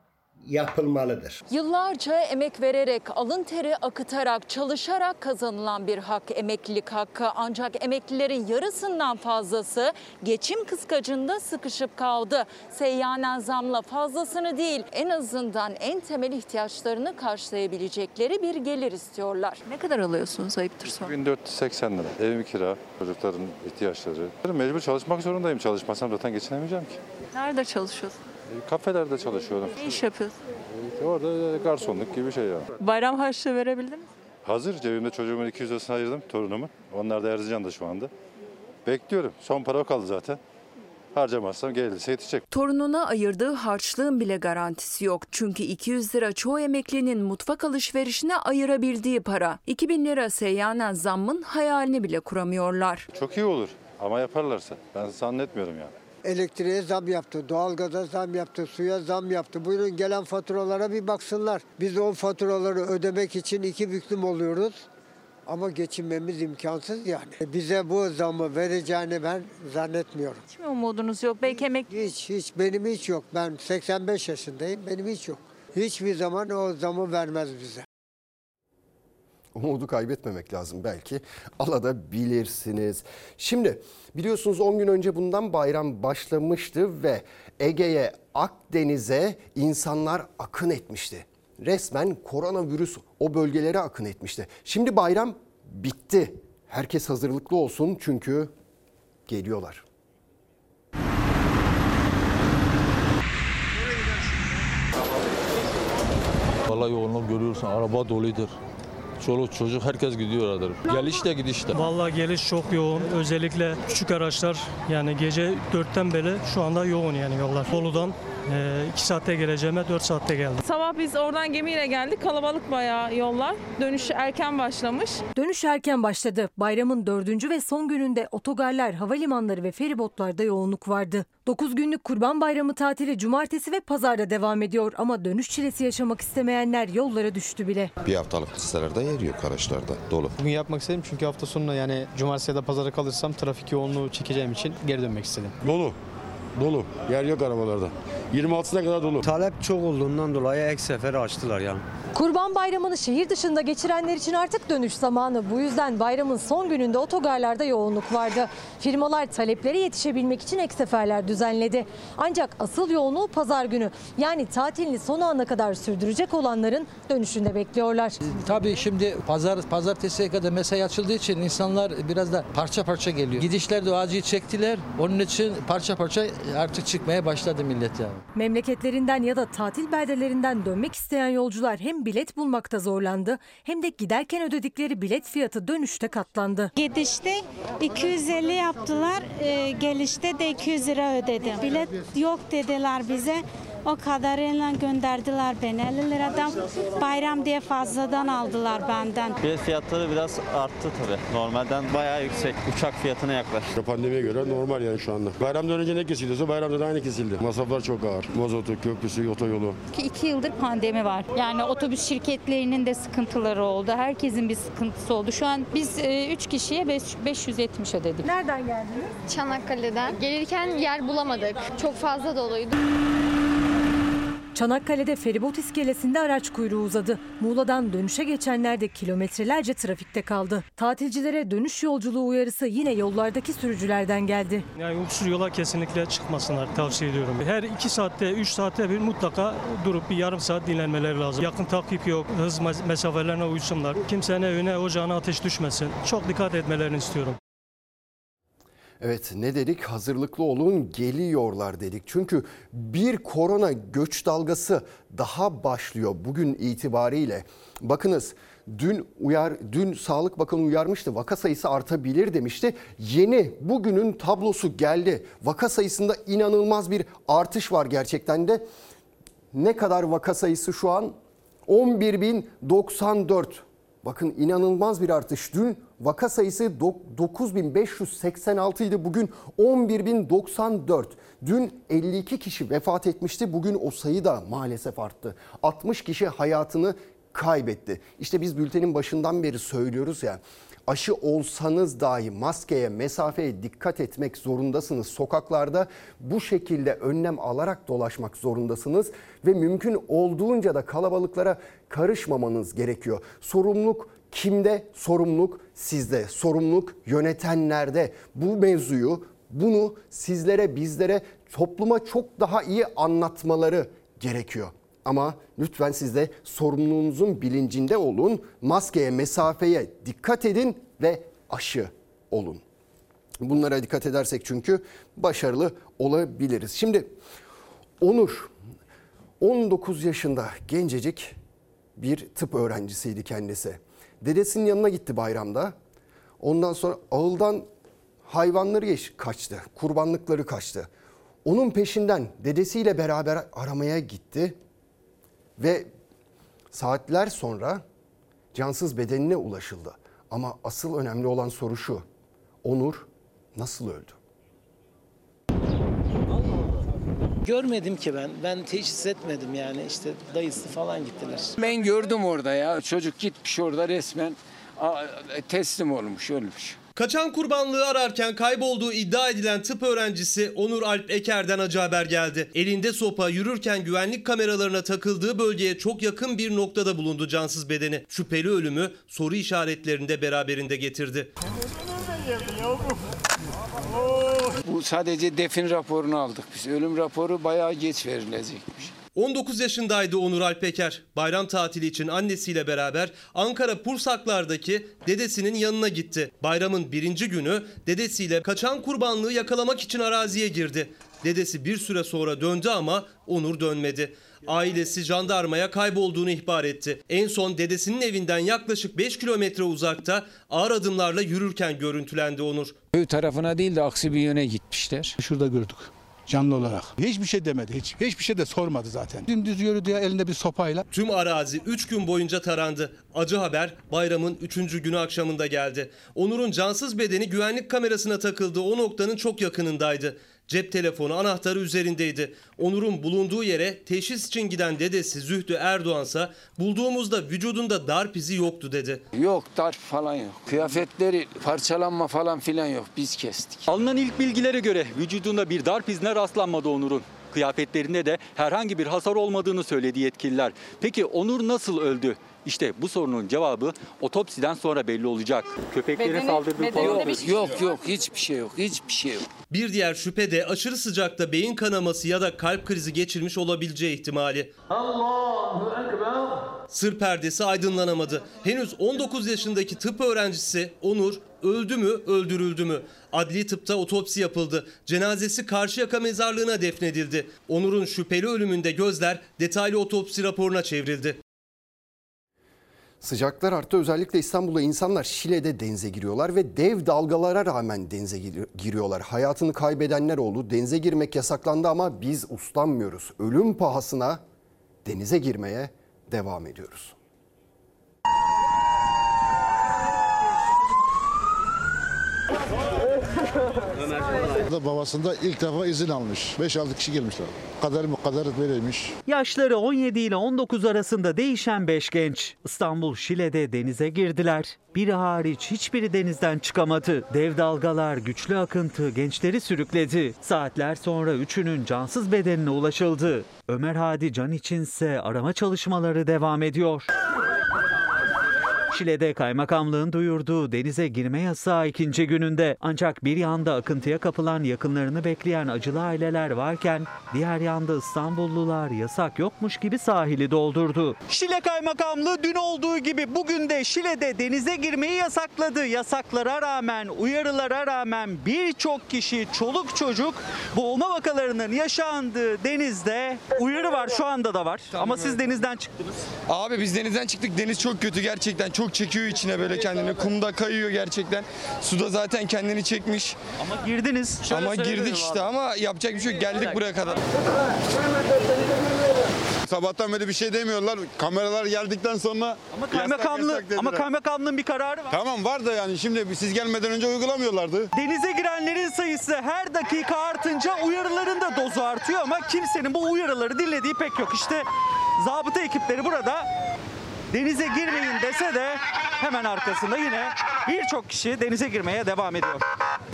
yapılmalıdır. Yıllarca emek vererek, alın teri akıtarak, çalışarak kazanılan bir hak emeklilik hakkı. Ancak emeklilerin yarısından fazlası geçim kıskacında sıkışıp kaldı. Seyyanen zamla fazlasını değil, en azından en temel ihtiyaçlarını karşılayabilecekleri bir gelir istiyorlar. Ne kadar alıyorsunuz ayıptır sonra? 1480 lira. Evim kira, çocukların ihtiyaçları. Mecbur çalışmak zorundayım. Çalışmasam zaten geçinemeyeceğim ki. Nerede çalışıyorsun? E, Kafelerde çalışıyorum. Ne iş yapıyorsun? E, Orada garsonluk gibi şey yani. Bayram harçlığı verebildin mi? Hazır cebimde çocuğumun 200 lirasını ayırdım torunumun. Onlar da Erzincan'da şu anda. Bekliyorum. Son para o kaldı zaten. Harcamazsam gelirse yetecek. Torununa ayırdığı harçlığın bile garantisi yok. Çünkü 200 lira çoğu emeklinin mutfak alışverişine ayırabildiği para. 2000 lira seyyanen zammın hayalini bile kuramıyorlar. Çok iyi olur ama yaparlarsa. Ben zannetmiyorum yani. Elektriğe zam yaptı, doğalgaza zam yaptı, suya zam yaptı. Buyurun gelen faturalara bir baksınlar. Biz o faturaları ödemek için iki büklüm oluyoruz. Ama geçinmemiz imkansız yani. Bize bu zamı vereceğini ben zannetmiyorum. Hiç mi umudunuz yok? Belki emek... Hiç, hiç. Benim hiç yok. Ben 85 yaşındayım. Benim hiç yok. Hiçbir zaman o zamı vermez bize. Umudu kaybetmemek lazım belki. Alabilirsiniz. Şimdi biliyorsunuz 10 gün önce bundan bayram başlamıştı ve Ege'ye, Akdeniz'e insanlar akın etmişti. Resmen koronavirüs o bölgelere akın etmişti. Şimdi bayram bitti. Herkes hazırlıklı olsun çünkü geliyorlar. Valla yoğunluk görüyorsun araba doludur. Çoluk çocuk herkes gidiyor oradır. Geliş de gidiş de. Vallahi geliş çok yoğun. Özellikle küçük araçlar yani gece 4'ten beri şu anda yoğun yani yollar. Bolu'dan 2 saatte geleceğime 4 saatte geldim. Sabah biz oradan gemiyle geldik. Kalabalık bayağı yollar. Dönüş erken başlamış. Dönüş erken başladı. Bayramın dördüncü ve son gününde otogarlar, havalimanları ve feribotlarda yoğunluk vardı. 9 günlük Kurban Bayramı tatili cumartesi ve pazarda devam ediyor ama dönüş çilesi yaşamak istemeyenler yollara düştü bile. Bir haftalık listelerde yer yok araçlarda dolu. Bugün yapmak istedim çünkü hafta sonuna yani cumartesi ya da pazara kalırsam trafik yoğunluğu çekeceğim için geri dönmek istedim. Dolu. Dolu. Yer yok arabalarda. 26'sına kadar dolu. Talep çok olduğundan dolayı ek seferi açtılar yani. Kurban Bayramı'nı şehir dışında geçirenler için artık dönüş zamanı. Bu yüzden bayramın son gününde otogarlarda yoğunluk vardı. Firmalar taleplere yetişebilmek için ek seferler düzenledi. Ancak asıl yoğunluğu pazar günü. Yani tatilini son ana kadar sürdürecek olanların dönüşünde bekliyorlar. Tabii şimdi pazar pazartesiye kadar mesai açıldığı için insanlar biraz da parça parça geliyor. Gidişler de acıyı çektiler. Onun için parça parça artık çıkmaya başladı millet yani. Memleketlerinden ya da tatil beldelerinden dönmek isteyen yolcular hem bilet bulmakta zorlandı hem de giderken ödedikleri bilet fiyatı dönüşte katlandı. Gidişte 250 yaptılar, e, gelişte de 200 lira ödedim. Bilet yok dediler bize. O kadarıyla gönderdiler beni. 50 liradan bayram diye fazladan aldılar benden. Bilet fiyatları biraz arttı tabii. Normalden bayağı yüksek. Uçak fiyatına yaklaştı. Pandemiye göre normal yani şu anda. Bayramdan önce ne kesiliyorsa bayramda da aynı kesildi. Masraflar çok ağır. Mazotu, köprüsü, otoyolu. İki yıldır pandemi var. Yani otobüs şirketlerinin de sıkıntıları oldu. Herkesin bir sıkıntısı oldu. Şu an biz 3 kişiye beş- 570 ödedik. Nereden geldiniz? Çanakkale'den. Gelirken yer bulamadık. Çok fazla doluydu. Çanakkale'de feribot iskelesinde araç kuyruğu uzadı. Muğla'dan dönüşe geçenler de kilometrelerce trafikte kaldı. Tatilcilere dönüş yolculuğu uyarısı yine yollardaki sürücülerden geldi. Yani uçsuz yola kesinlikle çıkmasınlar tavsiye ediyorum. Her 2 saatte 3 saatte bir mutlaka durup bir yarım saat dinlenmeleri lazım. Yakın takip yok. Hız mes- mesafelerine uysunlar. Kimsenin evine ocağına ateş düşmesin. Çok dikkat etmelerini istiyorum. Evet ne dedik? Hazırlıklı olun geliyorlar dedik. Çünkü bir korona göç dalgası daha başlıyor bugün itibariyle. Bakınız dün uyar dün Sağlık Bakanı uyarmıştı. Vaka sayısı artabilir demişti. Yeni bugünün tablosu geldi. Vaka sayısında inanılmaz bir artış var gerçekten de. Ne kadar vaka sayısı şu an? 11.094. Bakın inanılmaz bir artış. Dün vaka sayısı dok- 9586 idi. Bugün 11094. Dün 52 kişi vefat etmişti. Bugün o sayı da maalesef arttı. 60 kişi hayatını kaybetti. İşte biz bültenin başından beri söylüyoruz ya. Aşı olsanız dahi maskeye, mesafeye dikkat etmek zorundasınız. Sokaklarda bu şekilde önlem alarak dolaşmak zorundasınız ve mümkün olduğunca da kalabalıklara karışmamanız gerekiyor. Sorumluluk kimde? Sorumluluk sizde. Sorumluluk yönetenlerde. Bu mevzuyu, bunu sizlere, bizlere, topluma çok daha iyi anlatmaları gerekiyor. Ama lütfen siz de sorumluluğunuzun bilincinde olun. Maskeye, mesafeye dikkat edin ve aşı olun. Bunlara dikkat edersek çünkü başarılı olabiliriz. Şimdi Onur 19 yaşında gencecik bir tıp öğrencisiydi kendisi. Dedesinin yanına gitti bayramda. Ondan sonra ağıldan hayvanları geç, kaçtı. Kurbanlıkları kaçtı. Onun peşinden dedesiyle beraber aramaya gitti. Ve saatler sonra cansız bedenine ulaşıldı. Ama asıl önemli olan soru şu. Onur nasıl öldü? Görmedim ki ben. Ben teşhis etmedim yani. İşte dayısı falan gittiler. Ben gördüm orada ya. Çocuk gitmiş orada resmen a- teslim olmuş, ölmüş. Kaçan kurbanlığı ararken kaybolduğu iddia edilen tıp öğrencisi Onur Alp Eker'den acı haber geldi. Elinde sopa yürürken güvenlik kameralarına takıldığı bölgeye çok yakın bir noktada bulundu cansız bedeni. Şüpheli ölümü soru işaretlerini de beraberinde getirdi. Bu sadece defin raporunu aldık biz. Ölüm raporu bayağı geç verilecekmiş. 19 yaşındaydı Onur Alpeker. Bayram tatili için annesiyle beraber Ankara Pursaklar'daki dedesinin yanına gitti. Bayramın birinci günü dedesiyle kaçan kurbanlığı yakalamak için araziye girdi. Dedesi bir süre sonra döndü ama Onur dönmedi. Ailesi jandarmaya kaybolduğunu ihbar etti. En son dedesinin evinden yaklaşık 5 kilometre uzakta ağır adımlarla yürürken görüntülendi Onur. Köy tarafına değil de aksi bir yöne gitmişler. Şurada gördük canlı olarak. Hiçbir şey demedi. Hiç, hiçbir şey de sormadı zaten. Dümdüz yürüdü ya elinde bir sopayla. Tüm arazi 3 gün boyunca tarandı. Acı haber bayramın 3. günü akşamında geldi. Onur'un cansız bedeni güvenlik kamerasına takıldığı o noktanın çok yakınındaydı. Cep telefonu anahtarı üzerindeydi. Onur'un bulunduğu yere teşhis için giden dedesi Zühtü Erdoğansa bulduğumuzda vücudunda darp izi yoktu dedi. Yok darp falan yok. Kıyafetleri parçalanma falan filan yok. Biz kestik. Alınan ilk bilgilere göre vücudunda bir darp izine rastlanmadı Onur'un. Kıyafetlerinde de herhangi bir hasar olmadığını söyledi yetkililer. Peki Onur nasıl öldü? İşte bu sorunun cevabı otopsiden sonra belli olacak. Köpeklere Bedeni- saldırdığı bedeninde falan. bir şey Yok yok hiçbir şey yok. Hiçbir şey yok. Bir diğer şüphe de aşırı sıcakta beyin kanaması ya da kalp krizi geçirmiş olabileceği ihtimali. Sır perdesi aydınlanamadı. Henüz 19 yaşındaki tıp öğrencisi Onur öldü mü öldürüldü mü? Adli tıpta otopsi yapıldı. Cenazesi Karşıyaka mezarlığına defnedildi. Onur'un şüpheli ölümünde gözler detaylı otopsi raporuna çevrildi. Sıcaklar arttı. Özellikle İstanbul'da insanlar Şile'de denize giriyorlar ve dev dalgalara rağmen denize gir- giriyorlar. Hayatını kaybedenler oldu. Denize girmek yasaklandı ama biz uslanmıyoruz. Ölüm pahasına denize girmeye devam ediyoruz. Da babasında ilk defa izin almış. 5-6 kişi gelmişler. Kader mi kader böyleymiş. Yaşları 17 ile 19 arasında değişen 5 genç İstanbul Şile'de denize girdiler. Biri hariç hiçbiri denizden çıkamadı. Dev dalgalar, güçlü akıntı gençleri sürükledi. Saatler sonra üçünün cansız bedenine ulaşıldı. Ömer Hadi Can içinse arama çalışmaları devam ediyor. Şile'de kaymakamlığın duyurduğu denize girme yasağı ikinci gününde ancak bir yanda akıntıya kapılan yakınlarını bekleyen acılı aileler varken diğer yanda İstanbullular yasak yokmuş gibi sahili doldurdu. Şile Kaymakamlığı dün olduğu gibi bugün de Şile'de denize girmeyi yasakladı. Yasaklara rağmen, uyarılara rağmen birçok kişi, çoluk çocuk boğulma vakalarının yaşandığı denizde uyarı var şu anda da var. Ama siz denizden çıktınız. Abi biz denizden çıktık. Deniz çok kötü gerçekten. Çok çekiyor içine böyle kendini. Kumda kayıyor gerçekten. Suda zaten kendini çekmiş. Ama girdiniz. Şöyle ama girdik işte abi. ama yapacak bir şey yok. Geldik buraya kadar. Sabahtan beri bir şey demiyorlar. Kameralar geldikten sonra Ama yasak, kaymakamlığı yasak dediler. ama kaymakamlığın bir kararı var. Tamam var da yani şimdi siz gelmeden önce uygulamıyorlardı. Denize girenlerin sayısı her dakika artınca uyarıların da dozu artıyor ama kimsenin bu uyarıları dinlediği pek yok. İşte zabıta ekipleri burada denize girmeyin dese de hemen arkasında yine birçok kişi denize girmeye devam ediyor.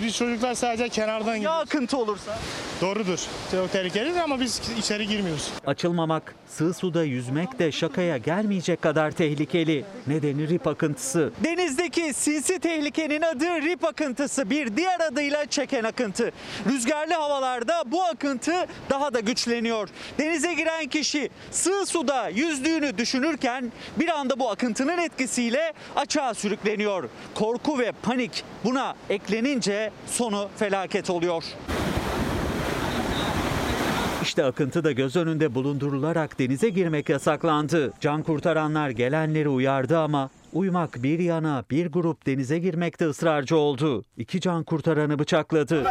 Biz çocuklar sadece kenardan Ya akıntı olursa? Doğrudur. Çok tehlikelidir ama biz içeri girmiyoruz. Açılmamak, sığ suda yüzmek de şakaya gelmeyecek kadar tehlikeli. Nedeni rip akıntısı. Denizdeki sinsi tehlikenin adı rip akıntısı. Bir diğer adıyla çeken akıntı. Rüzgarlı havalarda bu akıntı daha da güçleniyor. Denize giren kişi sığ suda yüzdüğünü düşünürken bir anda bu akıntının etkisiyle açığa sürükleniyor. Korku ve panik buna eklenince sonu felaket oluyor. İşte akıntı da göz önünde bulundurularak denize girmek yasaklandı. Can kurtaranlar gelenleri uyardı ama uymak bir yana bir grup denize girmekte ısrarcı oldu. İki can kurtaranı bıçakladı.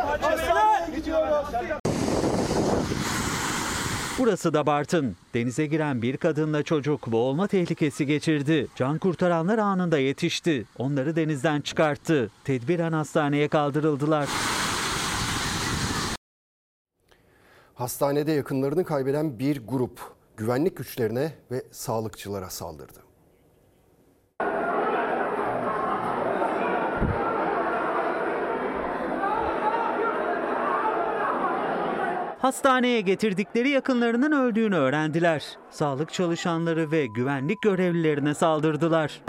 Burası da Bartın. Denize giren bir kadınla çocuk boğulma tehlikesi geçirdi. Can kurtaranlar anında yetişti. Onları denizden çıkarttı. Tedbiren hastaneye kaldırıldılar. Hastanede yakınlarını kaybeden bir grup güvenlik güçlerine ve sağlıkçılara saldırdı. Hastaneye getirdikleri yakınlarının öldüğünü öğrendiler. Sağlık çalışanları ve güvenlik görevlilerine saldırdılar.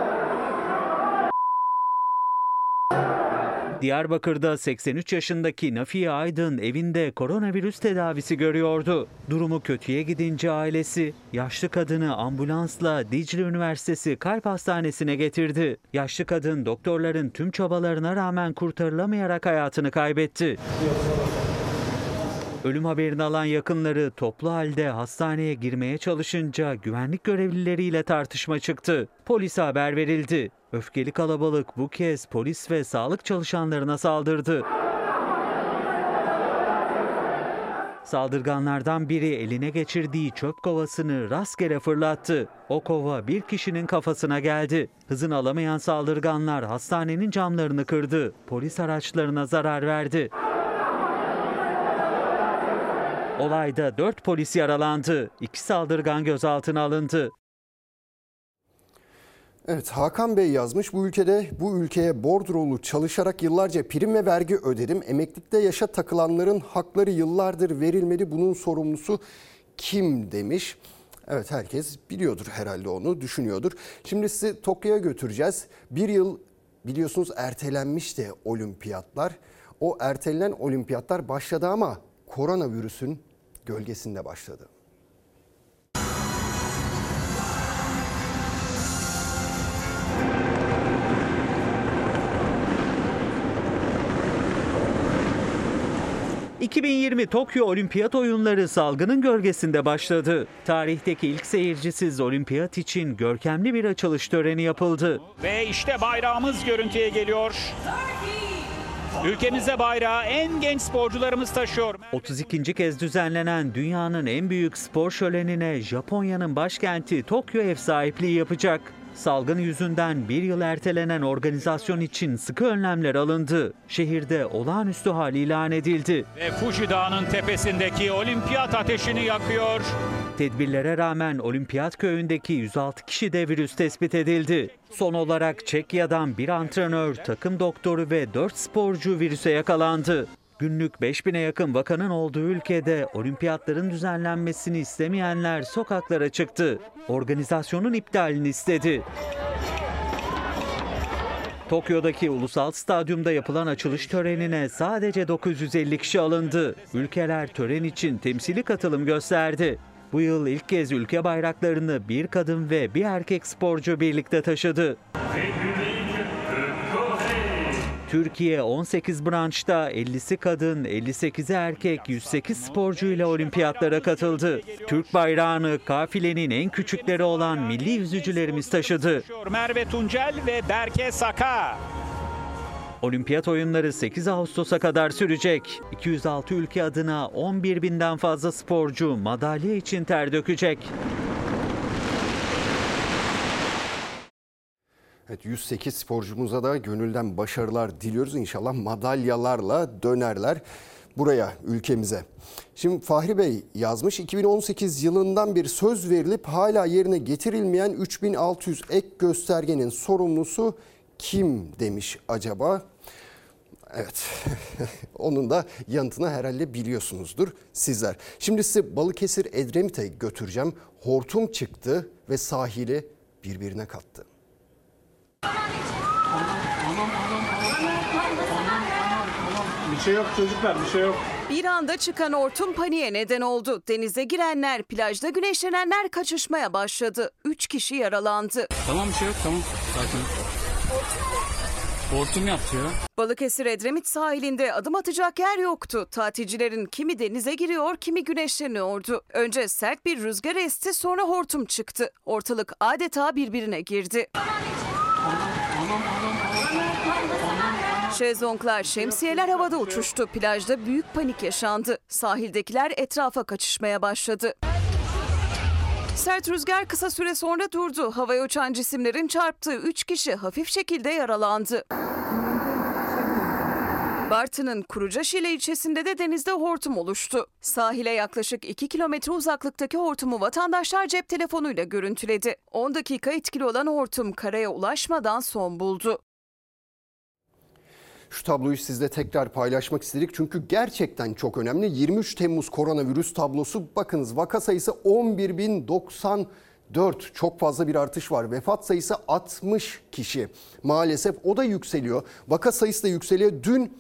Diyarbakır'da 83 yaşındaki Nafiye Aydın evinde koronavirüs tedavisi görüyordu. Durumu kötüye gidince ailesi yaşlı kadını ambulansla Dicle Üniversitesi Kalp Hastanesi'ne getirdi. Yaşlı kadın doktorların tüm çabalarına rağmen kurtarılamayarak hayatını kaybetti. Ölüm haberini alan yakınları toplu halde hastaneye girmeye çalışınca güvenlik görevlileriyle tartışma çıktı. Polise haber verildi. Öfkeli kalabalık bu kez polis ve sağlık çalışanlarına saldırdı. Saldırganlardan biri eline geçirdiği çöp kovasını rastgele fırlattı. O kova bir kişinin kafasına geldi. Hızını alamayan saldırganlar hastanenin camlarını kırdı. Polis araçlarına zarar verdi. Olayda 4 polis yaralandı. İki saldırgan gözaltına alındı. Evet Hakan Bey yazmış bu ülkede bu ülkeye bordrolu çalışarak yıllarca prim ve vergi ödedim. Emeklilikte yaşa takılanların hakları yıllardır verilmedi. Bunun sorumlusu kim demiş. Evet herkes biliyordur herhalde onu düşünüyordur. Şimdi sizi Tokyo'ya götüreceğiz. Bir yıl biliyorsunuz ertelenmişti olimpiyatlar. O ertelenen olimpiyatlar başladı ama koronavirüsün gölgesinde başladı. ...2020 Tokyo Olimpiyat Oyunları salgının gölgesinde başladı. Tarihteki ilk seyircisiz olimpiyat için görkemli bir açılış töreni yapıldı. Ve işte bayrağımız görüntüye geliyor. Ülkemize bayrağı en genç sporcularımız taşıyor. 32. kez düzenlenen dünyanın en büyük spor şölenine Japonya'nın başkenti Tokyo ev sahipliği yapacak. Salgın yüzünden bir yıl ertelenen organizasyon için sıkı önlemler alındı. Şehirde olağanüstü hal ilan edildi. Ve Fuji Dağı'nın tepesindeki olimpiyat ateşini yakıyor. Tedbirlere rağmen Olimpiyat köyündeki 106 kişi de virüs tespit edildi. Son olarak Çekya'dan bir antrenör, takım doktoru ve 4 sporcu virüse yakalandı. Günlük 5000'e yakın vakanın olduğu ülkede olimpiyatların düzenlenmesini istemeyenler sokaklara çıktı. Organizasyonun iptalini istedi. Tokyo'daki ulusal stadyumda yapılan açılış törenine sadece 950 kişi alındı. Ülkeler tören için temsili katılım gösterdi. Bu yıl ilk kez ülke bayraklarını bir kadın ve bir erkek sporcu birlikte taşıdı. Türkiye 18 branşta 50'si kadın, 58'i erkek 108 sporcu ile olimpiyatlara katıldı. Türk bayrağını kafilenin en küçükleri olan milli yüzücülerimiz taşıdı. Merve Tuncel ve Berke Saka. Olimpiyat oyunları 8 Ağustos'a kadar sürecek. 206 ülke adına 11 binden fazla sporcu madalya için ter dökecek. Evet 108 sporcumuza da gönülden başarılar diliyoruz. İnşallah madalyalarla dönerler buraya ülkemize. Şimdi Fahri Bey yazmış 2018 yılından bir söz verilip hala yerine getirilmeyen 3600 ek göstergenin sorumlusu kim demiş acaba? Evet, onun da yanıtını herhalde biliyorsunuzdur sizler. Şimdi sizi Balıkesir Edremit'e götüreceğim. Hortum çıktı ve sahili birbirine kattı. Bir şey yok çocuklar bir şey yok. Bir anda çıkan hortum paniğe neden oldu. Denize girenler, plajda güneşlenenler kaçışmaya başladı. Üç kişi yaralandı. Tamam bir şey yok tamam. Sakin. Hortum yaptı ya. Balıkesir Edremit sahilinde adım atacak yer yoktu. Tatilcilerin kimi denize giriyor, kimi güneşleniyordu. Önce sert bir rüzgar esti, sonra hortum çıktı. Ortalık adeta birbirine girdi. Şezlonglar, şemsiyeler havada uçuştu. Plajda büyük panik yaşandı. Sahildekiler etrafa kaçışmaya başladı. Sert rüzgar kısa süre sonra durdu. Havaya uçan cisimlerin çarptığı 3 kişi hafif şekilde yaralandı. Bartın'ın Kurucaşile ilçesinde de denizde hortum oluştu. Sahile yaklaşık 2 kilometre uzaklıktaki hortumu vatandaşlar cep telefonuyla görüntüledi. 10 dakika etkili olan hortum karaya ulaşmadan son buldu. Şu tabloyu sizle tekrar paylaşmak istedik çünkü gerçekten çok önemli. 23 Temmuz koronavirüs tablosu bakınız vaka sayısı 11.094 4 çok fazla bir artış var. Vefat sayısı 60 kişi. Maalesef o da yükseliyor. Vaka sayısı da yükseliyor. Dün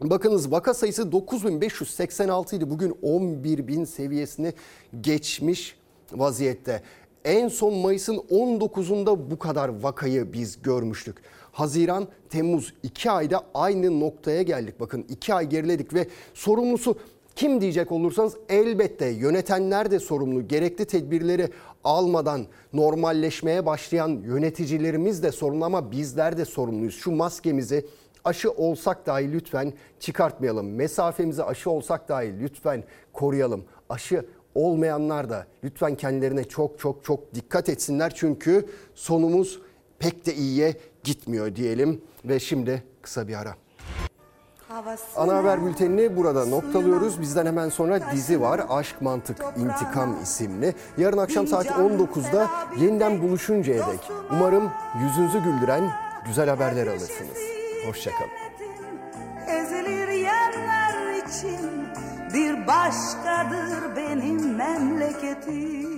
Bakınız vaka sayısı 9586 idi. Bugün 11.000 seviyesini geçmiş vaziyette. En son Mayıs'ın 19'unda bu kadar vakayı biz görmüştük. Haziran, Temmuz 2 ayda aynı noktaya geldik. Bakın 2 ay geriledik ve sorumlusu kim diyecek olursanız elbette yönetenler de sorumlu. Gerekli tedbirleri almadan normalleşmeye başlayan yöneticilerimiz de sorumlu ama bizler de sorumluyuz. Şu maskemizi aşı olsak dahi lütfen çıkartmayalım. Mesafemizi aşı olsak dahi lütfen koruyalım. Aşı olmayanlar da lütfen kendilerine çok çok çok dikkat etsinler. Çünkü sonumuz pek de iyiye gitmiyor diyelim. Ve şimdi kısa bir ara. Ana haber bültenini burada noktalıyoruz. Bizden hemen sonra dizi var. Aşk, Mantık, İntikam isimli. Yarın akşam saat 19'da yeniden buluşuncaya dek umarım yüzünüzü güldüren güzel haberler alırsınız. Hoşçakalın. Ezilir yerler için bir başkadır benim memleketim.